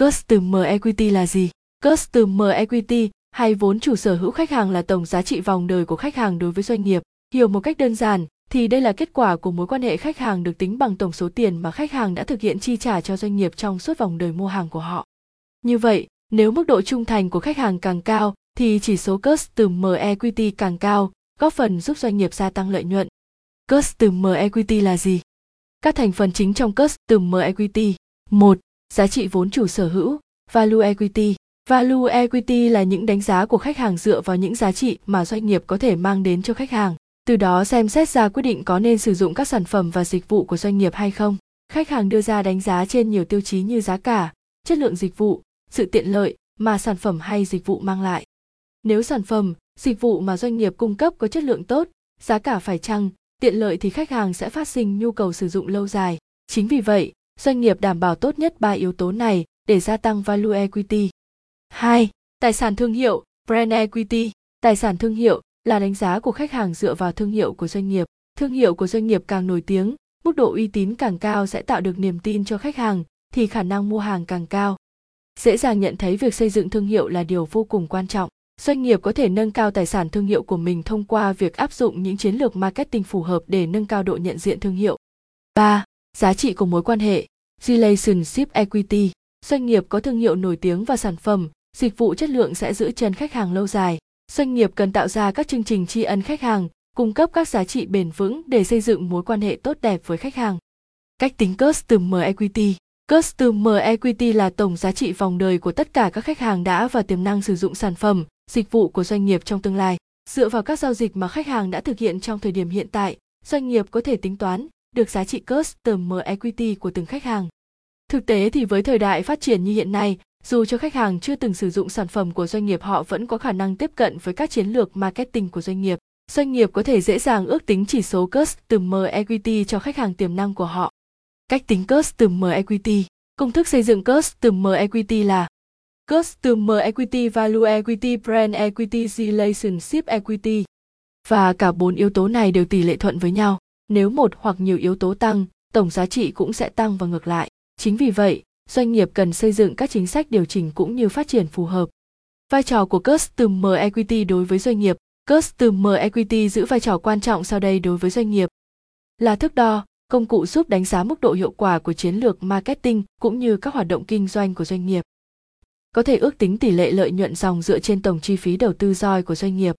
Customer Equity là gì? Customer Equity hay vốn chủ sở hữu khách hàng là tổng giá trị vòng đời của khách hàng đối với doanh nghiệp. Hiểu một cách đơn giản thì đây là kết quả của mối quan hệ khách hàng được tính bằng tổng số tiền mà khách hàng đã thực hiện chi trả cho doanh nghiệp trong suốt vòng đời mua hàng của họ. Như vậy, nếu mức độ trung thành của khách hàng càng cao thì chỉ số Customer Equity càng cao, góp phần giúp doanh nghiệp gia tăng lợi nhuận. Customer Equity là gì? Các thành phần chính trong Customer Equity. 1. Giá trị vốn chủ sở hữu, Value Equity. Value Equity là những đánh giá của khách hàng dựa vào những giá trị mà doanh nghiệp có thể mang đến cho khách hàng. Từ đó xem xét ra quyết định có nên sử dụng các sản phẩm và dịch vụ của doanh nghiệp hay không. Khách hàng đưa ra đánh giá trên nhiều tiêu chí như giá cả, chất lượng dịch vụ, sự tiện lợi mà sản phẩm hay dịch vụ mang lại. Nếu sản phẩm, dịch vụ mà doanh nghiệp cung cấp có chất lượng tốt, giá cả phải chăng, tiện lợi thì khách hàng sẽ phát sinh nhu cầu sử dụng lâu dài. Chính vì vậy, doanh nghiệp đảm bảo tốt nhất ba yếu tố này để gia tăng value equity. 2. Tài sản thương hiệu, brand equity. Tài sản thương hiệu là đánh giá của khách hàng dựa vào thương hiệu của doanh nghiệp. Thương hiệu của doanh nghiệp càng nổi tiếng, mức độ uy tín càng cao sẽ tạo được niềm tin cho khách hàng, thì khả năng mua hàng càng cao. Dễ dàng nhận thấy việc xây dựng thương hiệu là điều vô cùng quan trọng. Doanh nghiệp có thể nâng cao tài sản thương hiệu của mình thông qua việc áp dụng những chiến lược marketing phù hợp để nâng cao độ nhận diện thương hiệu. 3. Giá trị của mối quan hệ, relationship equity. Doanh nghiệp có thương hiệu nổi tiếng và sản phẩm, dịch vụ chất lượng sẽ giữ chân khách hàng lâu dài. Doanh nghiệp cần tạo ra các chương trình tri ân khách hàng, cung cấp các giá trị bền vững để xây dựng mối quan hệ tốt đẹp với khách hàng. Cách tính Customer Equity Customer Equity là tổng giá trị vòng đời của tất cả các khách hàng đã và tiềm năng sử dụng sản phẩm, dịch vụ của doanh nghiệp trong tương lai. Dựa vào các giao dịch mà khách hàng đã thực hiện trong thời điểm hiện tại, doanh nghiệp có thể tính toán được giá trị Customer Equity của từng khách hàng. Thực tế thì với thời đại phát triển như hiện nay, dù cho khách hàng chưa từng sử dụng sản phẩm của doanh nghiệp họ vẫn có khả năng tiếp cận với các chiến lược marketing của doanh nghiệp. Doanh nghiệp có thể dễ dàng ước tính chỉ số Customer Equity cho khách hàng tiềm năng của họ. Cách tính Customer Equity Công thức xây dựng Customer Equity là Customer Equity, Value Equity, Brand Equity, Relationship Equity. Và cả bốn yếu tố này đều tỷ lệ thuận với nhau. Nếu một hoặc nhiều yếu tố tăng, tổng giá trị cũng sẽ tăng và ngược lại. Chính vì vậy, doanh nghiệp cần xây dựng các chính sách điều chỉnh cũng như phát triển phù hợp. Vai trò của Customer Equity đối với doanh nghiệp Customer Equity giữ vai trò quan trọng sau đây đối với doanh nghiệp. Là thước đo, công cụ giúp đánh giá mức độ hiệu quả của chiến lược marketing cũng như các hoạt động kinh doanh của doanh nghiệp. Có thể ước tính tỷ lệ lợi nhuận dòng dựa trên tổng chi phí đầu tư roi của doanh nghiệp.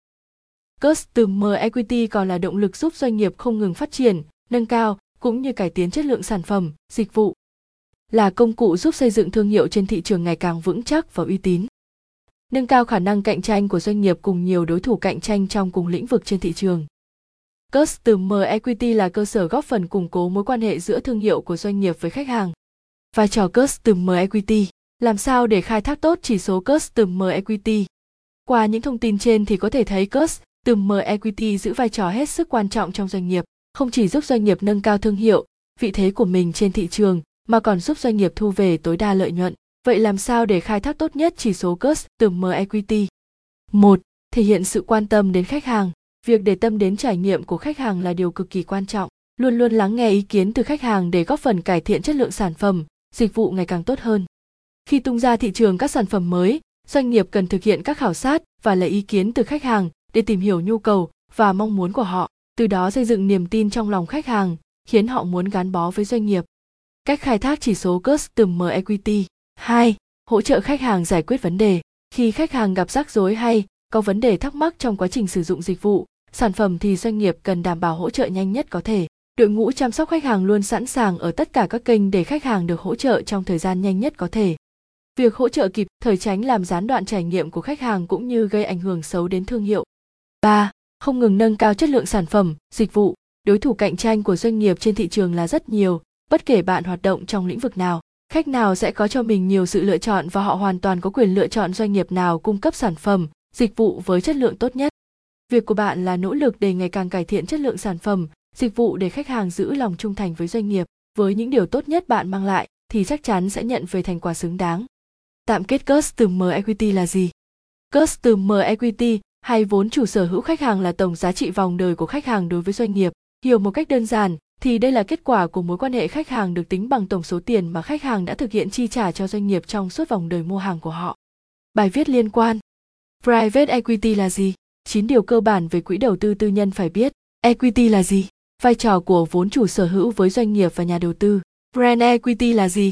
Customer Equity còn là động lực giúp doanh nghiệp không ngừng phát triển, nâng cao cũng như cải tiến chất lượng sản phẩm, dịch vụ. Là công cụ giúp xây dựng thương hiệu trên thị trường ngày càng vững chắc và uy tín. Nâng cao khả năng cạnh tranh của doanh nghiệp cùng nhiều đối thủ cạnh tranh trong cùng lĩnh vực trên thị trường. Customer Equity là cơ sở góp phần củng cố mối quan hệ giữa thương hiệu của doanh nghiệp với khách hàng. Vai trò Customer Equity làm sao để khai thác tốt chỉ số Customer Equity? Qua những thông tin trên thì có thể thấy Customer Equity giữ vai trò hết sức quan trọng trong doanh nghiệp, không chỉ giúp doanh nghiệp nâng cao thương hiệu, vị thế của mình trên thị trường, mà còn giúp doanh nghiệp thu về tối đa lợi nhuận. Vậy làm sao để khai thác tốt nhất chỉ số Customer Equity? 1. Thể hiện sự quan tâm đến khách hàng việc để tâm đến trải nghiệm của khách hàng là điều cực kỳ quan trọng luôn luôn lắng nghe ý kiến từ khách hàng để góp phần cải thiện chất lượng sản phẩm dịch vụ ngày càng tốt hơn khi tung ra thị trường các sản phẩm mới doanh nghiệp cần thực hiện các khảo sát và lấy ý kiến từ khách hàng để tìm hiểu nhu cầu và mong muốn của họ, từ đó xây dựng niềm tin trong lòng khách hàng, khiến họ muốn gắn bó với doanh nghiệp. Cách khai thác chỉ số customer equity. 2. hỗ trợ khách hàng giải quyết vấn đề. Khi khách hàng gặp rắc rối hay có vấn đề thắc mắc trong quá trình sử dụng dịch vụ, sản phẩm thì doanh nghiệp cần đảm bảo hỗ trợ nhanh nhất có thể. Đội ngũ chăm sóc khách hàng luôn sẵn sàng ở tất cả các kênh để khách hàng được hỗ trợ trong thời gian nhanh nhất có thể. Việc hỗ trợ kịp thời tránh làm gián đoạn trải nghiệm của khách hàng cũng như gây ảnh hưởng xấu đến thương hiệu. 3. Không ngừng nâng cao chất lượng sản phẩm, dịch vụ. Đối thủ cạnh tranh của doanh nghiệp trên thị trường là rất nhiều, bất kể bạn hoạt động trong lĩnh vực nào. Khách nào sẽ có cho mình nhiều sự lựa chọn và họ hoàn toàn có quyền lựa chọn doanh nghiệp nào cung cấp sản phẩm, dịch vụ với chất lượng tốt nhất việc của bạn là nỗ lực để ngày càng cải thiện chất lượng sản phẩm dịch vụ để khách hàng giữ lòng trung thành với doanh nghiệp với những điều tốt nhất bạn mang lại thì chắc chắn sẽ nhận về thành quả xứng đáng tạm kết customer equity là gì customer equity hay vốn chủ sở hữu khách hàng là tổng giá trị vòng đời của khách hàng đối với doanh nghiệp hiểu một cách đơn giản, thì đây là kết quả của mối quan hệ khách hàng được tính bằng tổng số tiền mà khách hàng đã thực hiện chi trả cho doanh nghiệp trong suốt vòng đời mua hàng của họ. Bài viết liên quan Private equity là gì? 9 điều cơ bản về quỹ đầu tư tư nhân phải biết. Equity là gì? Vai trò của vốn chủ sở hữu với doanh nghiệp và nhà đầu tư. Brand equity là gì?